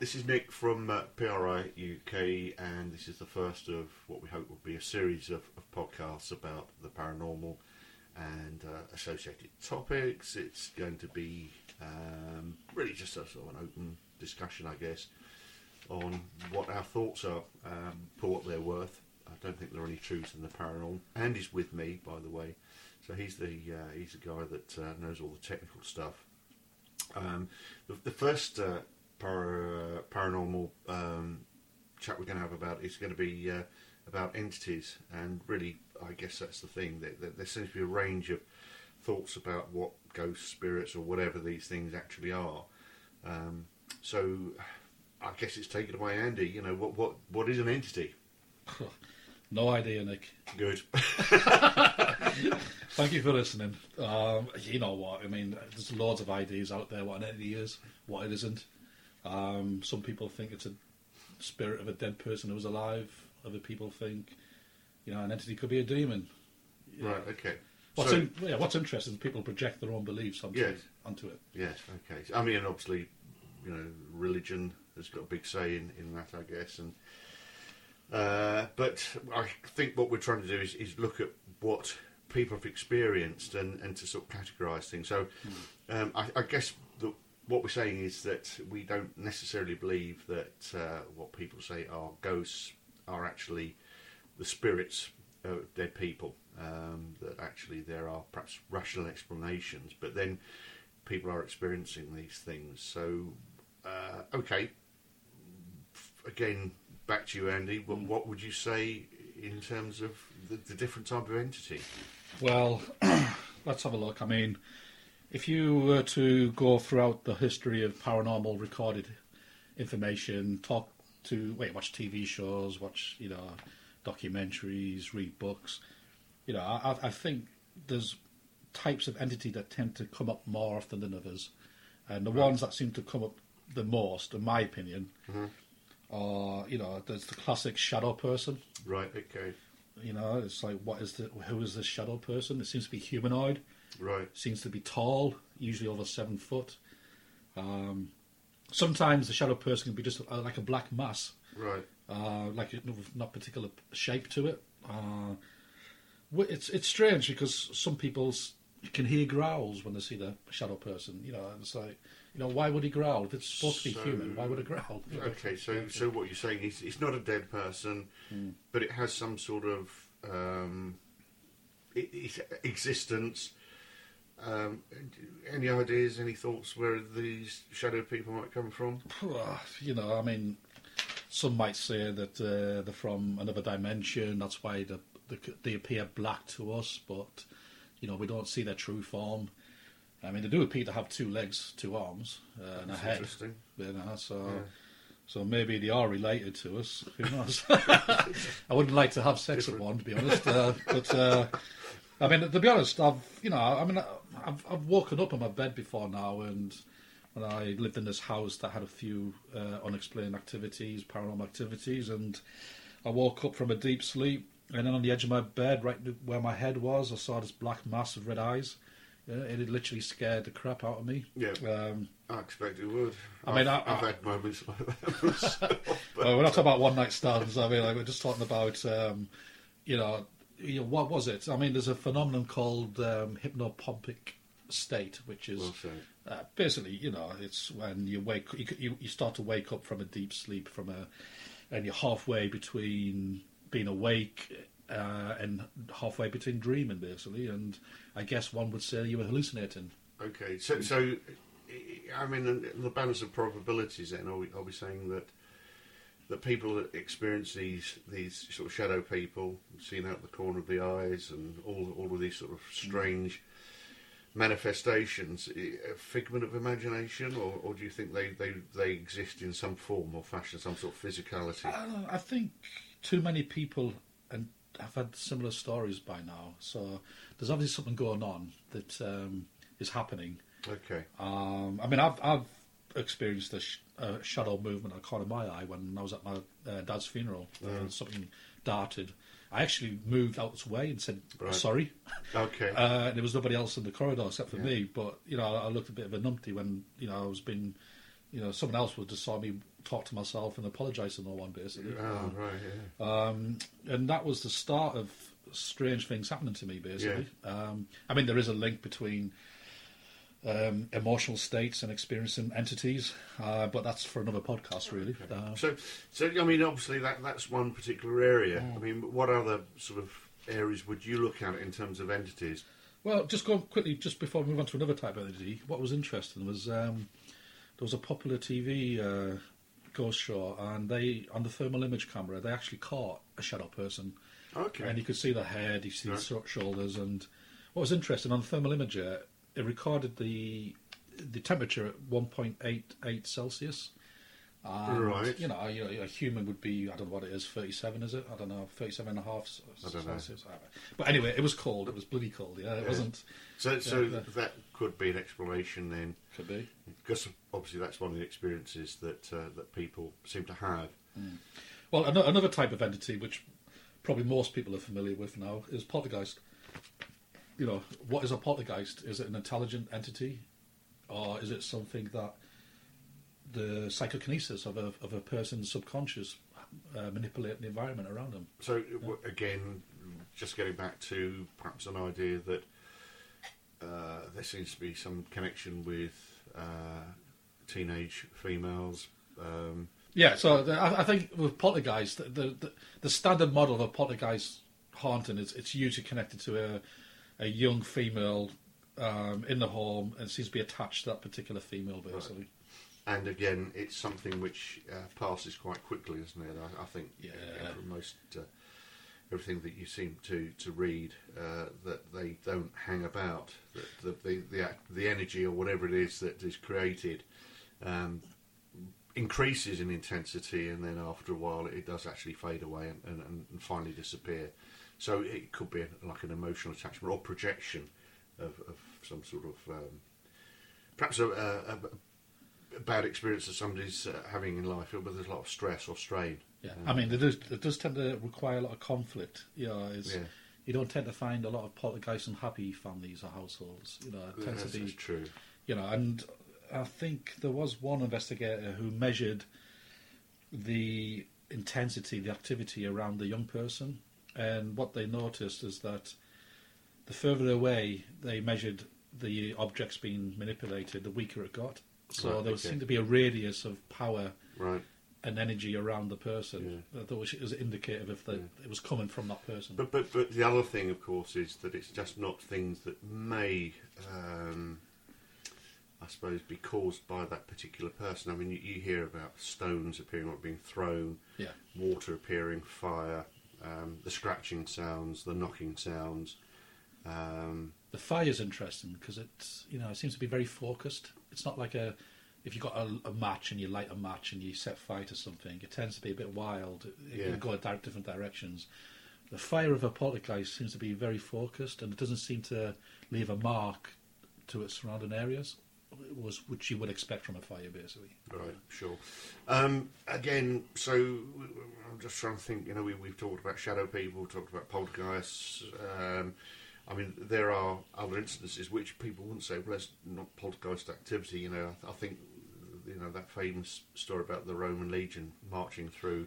this is Nick from uh, PRI UK, and this is the first of what we hope will be a series of, of podcasts about the paranormal and uh, associated topics. It's going to be um, really just a sort of an open discussion, I guess, on what our thoughts are um, for what they're worth. I don't think there are any truths in the paranormal. Andy's with me, by the way, so he's the uh, he's the guy that uh, knows all the technical stuff. Um, the, the first uh, para, paranormal um, chat we're going to have about is going to be uh, about entities, and really, I guess that's the thing. That, that there seems to be a range of thoughts about what ghosts, spirits, or whatever these things actually are. Um, so, I guess it's taken away, Andy. You know, what what what is an entity? No idea, Nick. Good. Thank you for listening. Um, you know what? I mean, there's loads of ideas out there what an entity is, what it isn't. Um, some people think it's a spirit of a dead person who was alive. Other people think, you know, an entity could be a demon. Right. Okay. What's, So- in, yeah, what's interesting is people project their own beliefs onto, Yes. onto it. Yes. Okay. I mean, obviously, you know, religion has got a big say in, in that, I guess, and uh, but I think what we're trying to do is, is look at what people have experienced and, and to sort of categorise things. So, um, I, I guess what we're saying is that we don't necessarily believe that uh, what people say are ghosts are actually the spirits of dead people. Um, that actually there are perhaps rational explanations, but then people are experiencing these things. So, uh, okay, again, back to you, Andy. What, what would you say in terms of the, the different type of entity? Well, let's have a look. I mean, if you were to go throughout the history of paranormal recorded information, talk to wait, watch TV shows, watch you know documentaries, read books, you know, I, I- think there's types of entity that tend to come up more often than others, and the ones that seem to come up the most, in my opinion, mm-hmm. are you know, there's the classic shadow person. Right. Okay. You know, it's like, what is the who is this shadow person? It seems to be humanoid. Right. Seems to be tall, usually over seven foot. Um, sometimes the shadow person can be just uh, like a black mass, Right. uh, like it- with not particular shape to it. Uh, it's it's strange because some people can hear growls when they see the shadow person. You know, and it's like, you know, why would he growl if it's supposed to be human? Why would it growl? Okay. So, so what you're saying is it's not a dead person, but it has some sort of um, i i existence. Um, any ideas, any thoughts where these shadow people might come from? you know, I mean, some might say that uh, they're from another dimension. That's why the, the, they appear black to us, but you know, we don't see their true form. I mean, they do appear to have two legs, two arms, uh, and a head. interesting. You know, so Yeah. so maybe they are related to us. Who knows? I wouldn't like to have sex with one, to be honest. Uh, but uh, I mean, to be honest, I've you know, I mean, I've I've woken up in my bed before now, and when I lived in this house that had a few uh, unexplained activities, paranormal activities, and I woke up from a deep sleep, and then on the edge of my bed, right where my head was, I saw this black mass of red eyes. Yeah, it had literally scared the crap out of me. Yeah. Um, I expect it would. I mean, I've, I- I've had moments like that myself. but- well, we're not talking about one night stands. I mean, like, we're just talking about, um, you know, you know, what was it? I mean, there's a phenomenon called um, hypnopompic state, which is said. uh, basically, you know, it's when you wake, you, you, you start to wake up from a deep sleep, from a, and you're halfway between being awake uh, and halfway between dreaming, basically. And I guess one would say you were hallucinating. Okay, so so I mean, the balance of probabilities. Then are we, are we saying that that people that experience these these sort of shadow people, seeing out the corner of the eyes, and all all of these sort of strange manifestations, a figment of imagination, or, or do you think they, they, they exist in some form or fashion, some sort of physicality? I, I think too many people and have had similar stories by now. So there's obviously something going on that um, is happening. Okay, Um, I mean, I've I've experienced this a shadow movement at the corner of my eye when I was at my uh, dad's funeral. Uh, something darted. I actually moved out of its way and said Right. sorry, okay, uh, and there was nobody else in the corridor except for Yeah. me. But you know, I looked a bit of a numpty when you know I was being you know, someone else would just saw me talk to myself and apologise to no one, basically. Oh, right, yeah. Um, and that was the start of strange things happening to me, basically. Um, I mean, there is a link between um, emotional states and experiencing entities, uh, but that's for another podcast, really. Uh, So, so I mean, obviously that that's one particular area. Mm. I mean, what other sort of areas would you look at in terms of entities? well, just go quickly, just before we move on to another type of entity, what was interesting was um, there was a popular TV uh, ghost show, and they, on the thermal image camera, they actually caught a shadow person. Okay. and you could see the head, you see Right. the shoulders, and what was interesting on the thermal imager, it recorded the the temperature at 1.88 Celsius. And, Right. You know, you know, a human would be, I don't know what it is, 37, is it? I don't know, 37 and a half C- I don't know. Celsius. But anyway, it was cold. It was bloody cold. Yeah, it Yeah. wasn't. so, so yeah. that could be an explanation then, Could be. because obviously that's one of the experiences that uh, that people seem to have. Well, another type of entity, which probably most people are familiar with now, is poltergeist. You know, what is a poltergeist? Is it an intelligent entity, or is it something that the psychokinesis of a of a person's subconscious uh, manipulate the environment around them? So w again, just getting back to perhaps an idea that uh, there seems to be some connection with uh, teenage females. Um, Yeah, so the, I, I think with poltergeist, the, the the standard model of a poltergeist haunting is it's usually connected to a a young female um, in the home and seems to be attached to that particular female, basically. And again, it's something which uh, passes quite quickly, isn't it? I, I think Yeah. uh, from most uh, everything that you seem to to read uh, that they don't hang about. That the the, the act- the energy or whatever it is that is created um, increases in intensity, and then after a while, it does actually fade away and, and, and finally disappear. So it could be like an emotional attachment or projection of, of some sort of um, perhaps a, a, a a bad experience that somebody's uh, having in life, but there's a lot of stress or strain. Yeah, Um, I mean, it does, it does tend to require a lot of conflict. You know, it's, Yeah. you don't tend to find a lot of poltergeist and happy families or households. You know, it tends to be, that's true. you know, and I think there was one investigator who measured the intensity, the activity around the young person, and what they noticed is that the further away they measured the objects being manipulated, the weaker it got. So Right, there okay. seemed to be a radius of power Right. and energy around the person that which is indicative if Yeah. it was coming from that person. But, but but the other thing, of course, is that it's just not things that may, um, I suppose, be caused by that particular person. I mean, you, you hear about stones appearing or being thrown, yeah, water appearing, fire, um, the scratching sounds, the knocking sounds. Um, the fire's interesting because it's you know it seems to be very focused. It's not like a if you got a, a match and you light a match and you set fire to something, it tends to be a bit wild. It, Yeah. can go in di- different directions. The fire of a poltergeist seems to be very focused and it doesn't seem to leave a mark to its surrounding areas, was which you would expect from a fire, basically. Right, sure. Um, again, so I'm just trying to think. You know, we, we've talked about shadow people, talked about poltergeists. Um, I mean, there are other instances which people wouldn't say, well, that's not poltergeist activity. You know, I, I think, you know, that famous story about the Roman legion marching through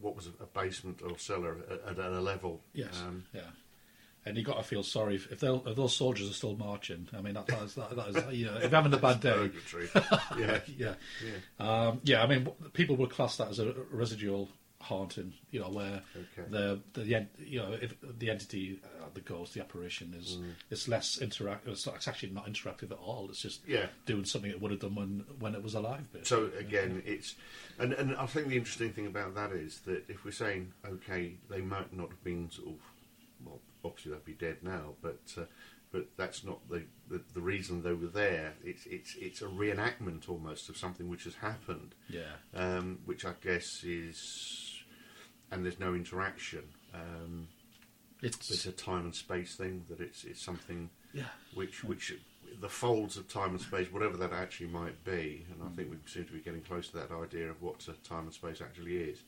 what was a, a basement or cellar at, at a level. Yes, Um, yeah. And you got to feel sorry if, if, if those soldiers are still marching. I mean, that, that, is, that, that is you know, if you're having a bad day, yeah, yeah, yeah. um, yeah. I mean, people would class that as a residual haunting. You know, where Okay. the the you know if the entity, uh, the ghost, the apparition is Mm. it's less interactive. It's, it's actually not interactive at all. It's just Yeah. doing something it would have done when when it was alive. So again, it's and and I think the interesting thing about that is that if we're saying okay, they might not have been sort of well, obviously they'd be dead now, but uh, but that's not the, the the reason they were there. It's it's it's a reenactment almost of something which has happened, yeah, um, which I guess is and there's no interaction. Um, it's it's a time and space thing that it's it's something yeah. which which the folds of time and space, whatever that actually might be, and I think we seem to be getting close to that idea of what time and space actually is.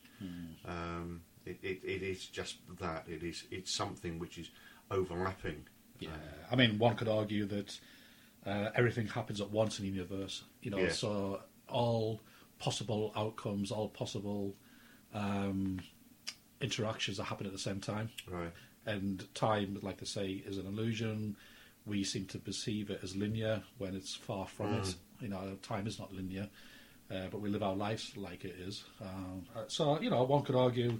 Um, it, it, it is just that it is it's something which is overlapping. Yeah, I mean, one could argue that uh, everything happens at once in the universe. You know, Yeah. so all possible outcomes, all possible um, interactions are happening at the same time. Right. And time, like they say, is an illusion. We seem to perceive it as linear when it's far from it. You know, time is not linear, uh, but we live our lives like it is. Um, so, you know, one could argue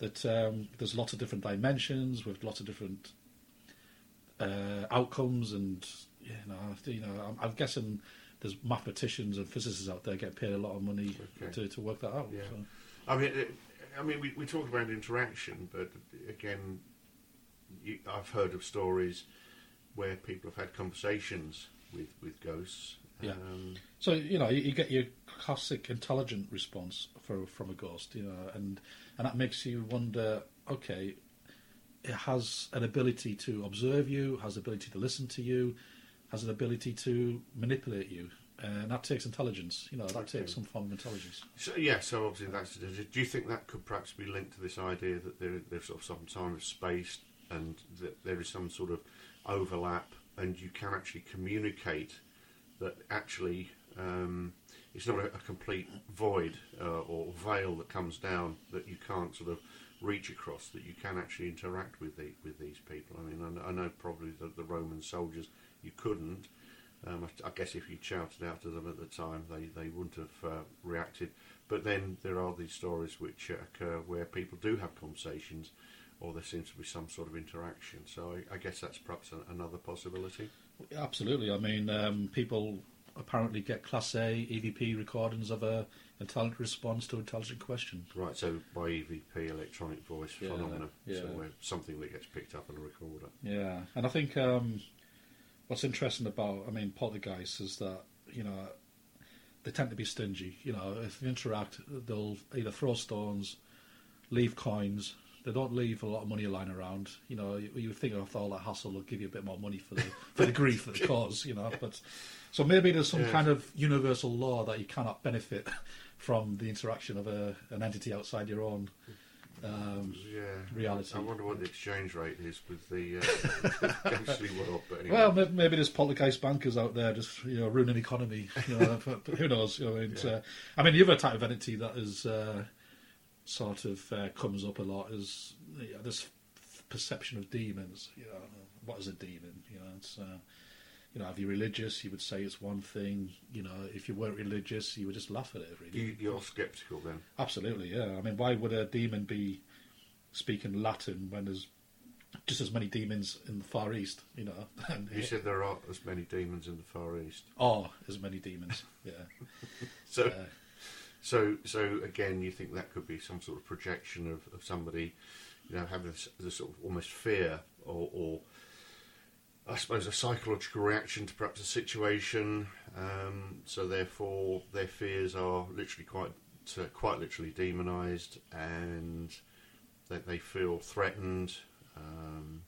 that um, there's lots of different dimensions with lots of different uh, outcomes, and you know, you know, I'm, I'm guessing there's mathematicians and physicists out there getting paid a lot of money Okay. to, to work that out. Yeah. So. I mean, it, I mean, we, we talk about interaction, but again, you, I've heard of stories where people have had conversations with, with ghosts. Yeah. Um, So you know, you, you get your classic intelligent response for, from a ghost, you know, and and that makes you wonder. Okay, it has an ability to observe you, has the ability to listen to you, has an ability to manipulate you, and that takes intelligence. You know, that Okay. takes some form of intelligence. So yeah, so obviously that's. Do you think that could perhaps be linked to this idea that there, there's sort of some time of space and that there is some sort of overlap, and you can actually communicate that actually um, it's not a, a complete void uh, or veil that comes down that you can't sort of reach across. That you can actually interact with the, with these people. I mean, I, I know probably the, the Roman soldiers you couldn't. Um, I, I guess if you shouted out to them at the time, they, they wouldn't have uh, reacted. But then there are these stories which uh, occur where people do have conversations, or there seems to be some sort of interaction. So I, I guess that's perhaps a, another possibility. Absolutely. I mean, um, people apparently get Class A EVP recordings of a intelligent response to intelligent question. Right. So by EVP, electronic voice Yeah, phenomena, yeah. where something that gets picked up on a recorder. Yeah, and I think um, what's interesting about, I mean, poltergeists is that you know they tend to be stingy. You know, if they interact, they'll either throw stones, leave coins. They don't leave a lot of money lying around. You know, you, you would think after all that hassle, they'll give you a bit more money for the for the grief that they cause. You know, but so maybe there's some Yeah. kind of universal law that you cannot benefit from the interaction of a, an entity outside your own. Um, Yeah. Reality. I wonder what the exchange rate is with the uh, ghostly world. But anyway. Well, maybe there's poltergeist bankers out there just you know ruining economy. You know, who knows? You know, Yeah. uh, I mean, the other type of entity that is uh, sort of uh, comes up a lot is you know, this perception of demons. You know, what is a demon? You know, it's uh, you know, if you're religious, you would say it's one thing. You know, if you weren't religious, you would just laugh at it. Really, you, you're sceptical then. absolutely, yeah. I mean, why would a demon be speaking Latin when there's just as many demons in the Far East? You know, and You said there are as many demons in the Far East. Oh, as many demons. Yeah. So, Uh, so, so again, you think that could be some sort of projection of, of somebody, you know, having this, this sort of almost fear or, or, I suppose, a psychological reaction to perhaps a situation. Um, so, therefore, their fears are literally quite, uh, quite literally demonised, and that they feel threatened. Um,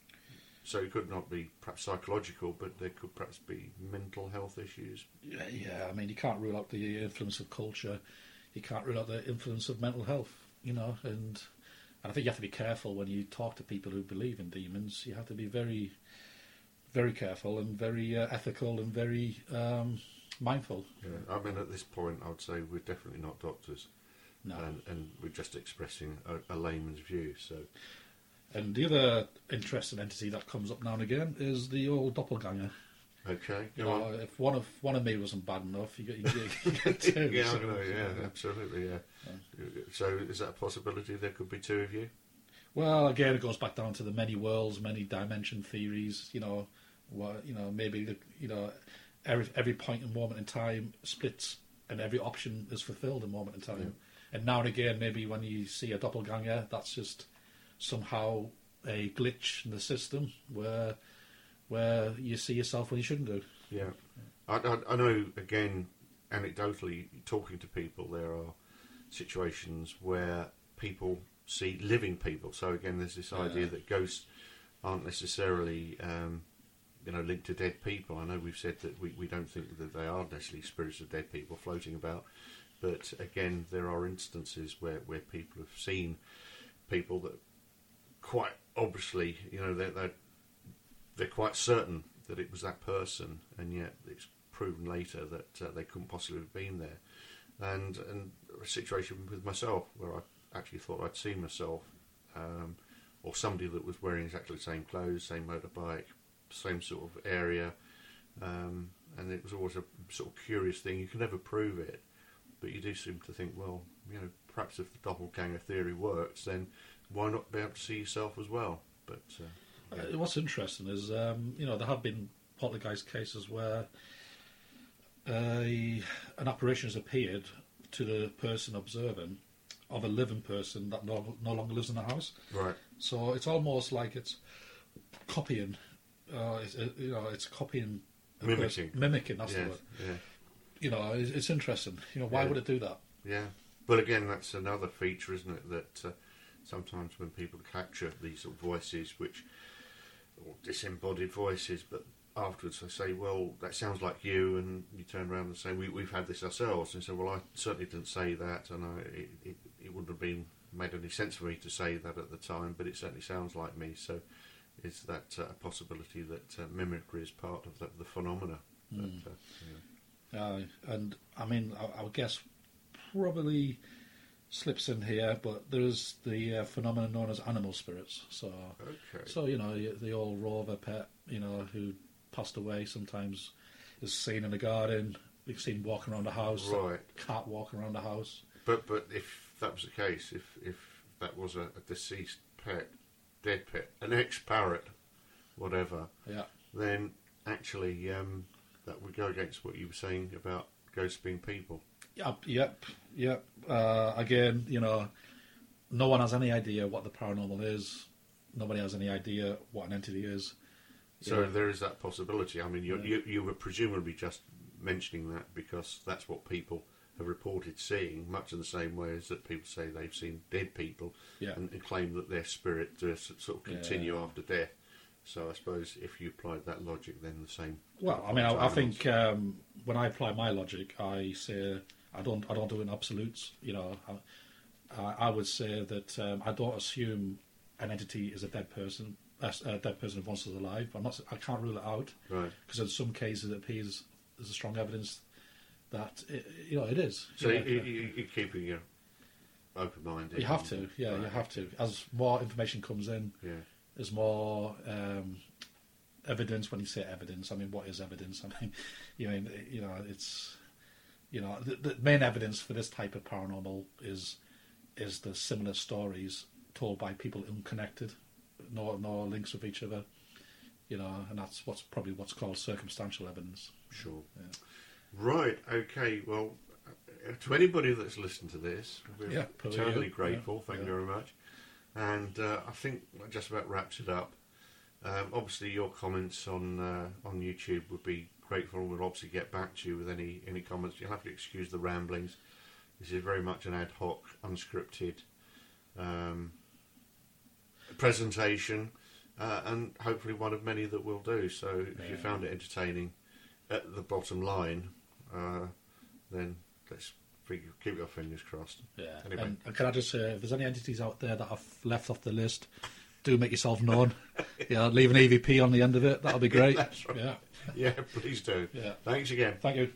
so it could not be perhaps psychological, but there could perhaps be mental health issues. yeah, yeah, I mean, you can't rule out the influence of culture. You can't rule out the influence of mental health. You know, and and I think you have to be careful when you talk to people who believe in demons. You have to be very, very careful and very uh, ethical and very um, mindful. Yeah, I mean, at this point, I would say we're definitely not doctors, No. and, and we're just expressing a, a layman's view. So, And the other interesting entity that comes up now and again is the old doppelganger. Okay, You know, on. if one of one of me wasn't bad enough, you get, you get, you get two. yeah, so- know, yeah, absolutely, yeah. So, is that a possibility? There could be two of you. Well, again, it goes back down to the many worlds, many dimension theories. You know, what you know, maybe the, you know, every every point and moment in time splits, and every option is fulfilled in moment in time. And now and again, maybe when you see a doppelganger, that's just somehow a glitch in the system where where you see yourself when you shouldn't do. Yeah, I, I, I know. Again, anecdotally, talking to people, there are situations where people see living people. So again, there's this idea Yeah. that ghosts aren't necessarily, um, you know, linked to dead people. I know we've said that we, we don't think that they are necessarily spirits of dead people floating about, but again, there are instances where, where people have seen people that quite obviously, you know, they're, they're they're quite certain that it was that person, and yet it's proven later that uh, they couldn't possibly have been there. and and a situation with myself where I actually thought I'd seen myself, um, or somebody that was wearing exactly the same clothes, same motorbike, same sort of area, um, and it was always a sort of curious thing. You can never prove it, but you do seem to think, well, you know, perhaps if the doppelganger theory works, then why not be able to see yourself as well? But uh, Uh, what's interesting is, um, you know, there have been poltergeist cases where a, an apparition has appeared to the person observing of a living person that no, no longer lives in the house. right, So it's almost like it's copying. Uh, it's, uh, you know, it's copying. Mimicking. person- mimicking. That's the word. yeah. You know, it's, it's interesting. You know, why Yeah. would it do that? Yeah, but again, that's another feature, isn't it? That uh, sometimes when people capture these sort of voices, which or disembodied voices, but afterwards they say, "Well, that sounds like you," and you turn around and say, we, "We've had this ourselves," and say, "Well, I certainly didn't say that, and I, it, it, it wouldn't have been made any sense for me to say that at the time, but it certainly sounds like me." So, is that uh, a possibility that uh, mimicry is part of the, the phenomena? That, uh, yeah. Uh, and I mean, I, I would guess probably slips in here, but there is the uh, phenomenon known as animal spirits. So, Okay. so you know, the old rover pet, you know, who passed away sometimes is seen in the garden. We've seen walking around the house, Right. cat walking around the house. But but if that was the case, if if that was a, a deceased pet, dead pet, an ex parrot, whatever, Yeah, then actually um, that would go against what you were saying about ghosts being people. Yep, yep, yep. Uh, again, you know, no one has any idea what the paranormal is. Nobody has any idea what an entity is. So Yeah. there is that possibility. I mean, you, Yeah. you you were presumably just mentioning that because that's what people have reported seeing, much in the same way as that people say they've seen dead people Yeah. and, and claim that their spirit does sort of continue after death. So I suppose if you applied that logic, then the same. Well, I mean, I, I think um, when I apply my logic, I say I don't, I don't do it in absolutes. You know, I, I, I would say that um, I don't assume an entity is a dead person, a, dead person who once was alive. I'm not, I can't rule it out Right. because in some cases it appears there's a strong evidence that it, you know it is. So You you, know, you, you're keeping your open minded. you have to, yeah, you have to. As more information comes in, Yeah. there's more um, evidence. When you say evidence, I mean what is evidence? I mean, you mean you know it's you know the, the main evidence for this type of paranormal is is the similar stories told by people unconnected, no no links with each other. You know, and that's what's probably what's called circumstantial evidence. Sure. Yeah. Right. Okay. Well, uh, to anybody that's listened to this, we're Yeah, eternally grateful. Yeah, Thank you very much. And uh, I think that just about wraps it up. Um, obviously, your comments on uh, on YouTube would be grateful, and we'll obviously get back to you with any any comments. You'll have to excuse the ramblings. This is very much an ad hoc, unscripted um, presentation, uh, and hopefully one of many that we'll do. So, if you found it entertaining, at the bottom line, uh, then let's fig- keep your fingers crossed. Yeah. Anyway. And, and can I just say, if there's any entities out there that I've left off the list, do make yourself known. yeah, leave an EVP on the end of it. That'll be great. That's right. Yeah. Yeah, please do. Yeah. Thanks again. Thank you.